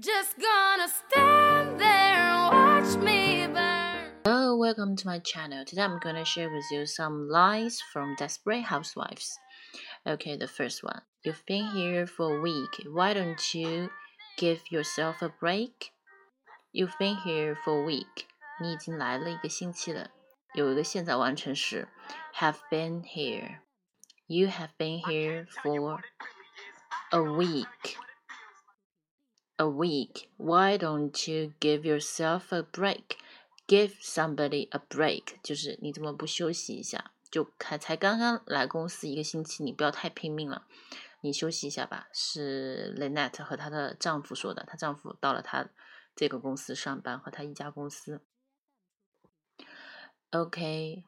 Just gonna stand there and watch me burn. Hello, welcome to my channel. Today I'm gonna share with you some lines from Desperate Housewives. Okay, the first one. You've been here for a week. Why don't you give yourself a break? You've been here for a week. 你已经来了一个星期了。有一个现在完成时，have been here. You have been here for a week. A week. Why don't you give yourself a break? Give somebody a break，就是你怎么不休息一下？就才才刚刚来公司一个星期，你不要太拼命了，你休息一下吧。是 Lynette 和她的丈夫说的，她丈夫到了她这个公司上班，和她一家公司。OK，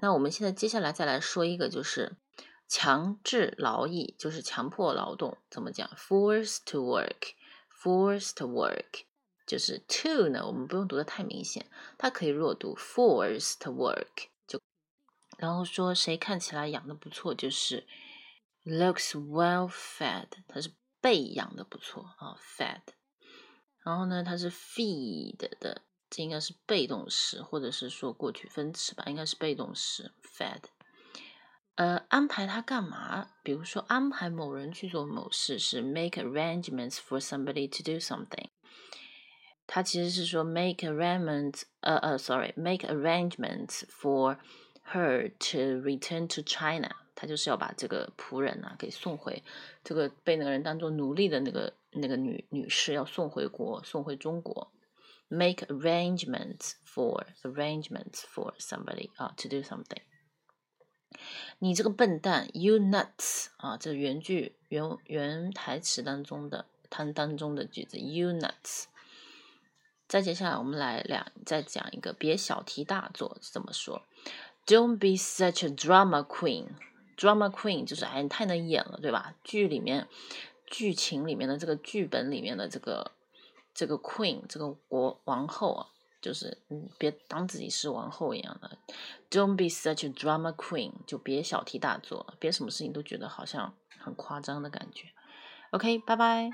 那我们现在接下来再来说一个，就是强制劳役，就是强迫劳动，怎么讲？Forced to work，forced to work，就是 to 呢，我们不用读的太明显，它可以弱读 forced to work 就。然后说谁看起来养的不错，就是 looks well fed，它是被养的不错啊，fed。然后呢，它是 feed 的。这应该是被动式，或者是说过去分词吧，应该是被动式。Fed，呃，安排他干嘛？比如说安排某人去做某事，是 make arrangements for somebody to do something。它其实是说 make arrangements，呃呃，sorry，make arrangements for her to return to China。他就是要把这个仆人啊给送回，这个被那个人当做奴隶的那个那个女女士要送回国，送回中国。make arrangements for arrangements for somebody 啊 to do something。你这个笨蛋，you nuts 啊，这原句原原台词当中的它当中的句子，you nuts。再接下来我们来两再讲一个，别小题大做怎么说？Don't be such a drama queen。drama queen 就是哎，你太能演了，对吧？剧里面剧情里面的这个剧本里面的这个。这个 queen 这个国王后啊，就是嗯，别当自己是王后一样的。Don't be such a drama queen，就别小题大做了，别什么事情都觉得好像很夸张的感觉。OK，拜拜。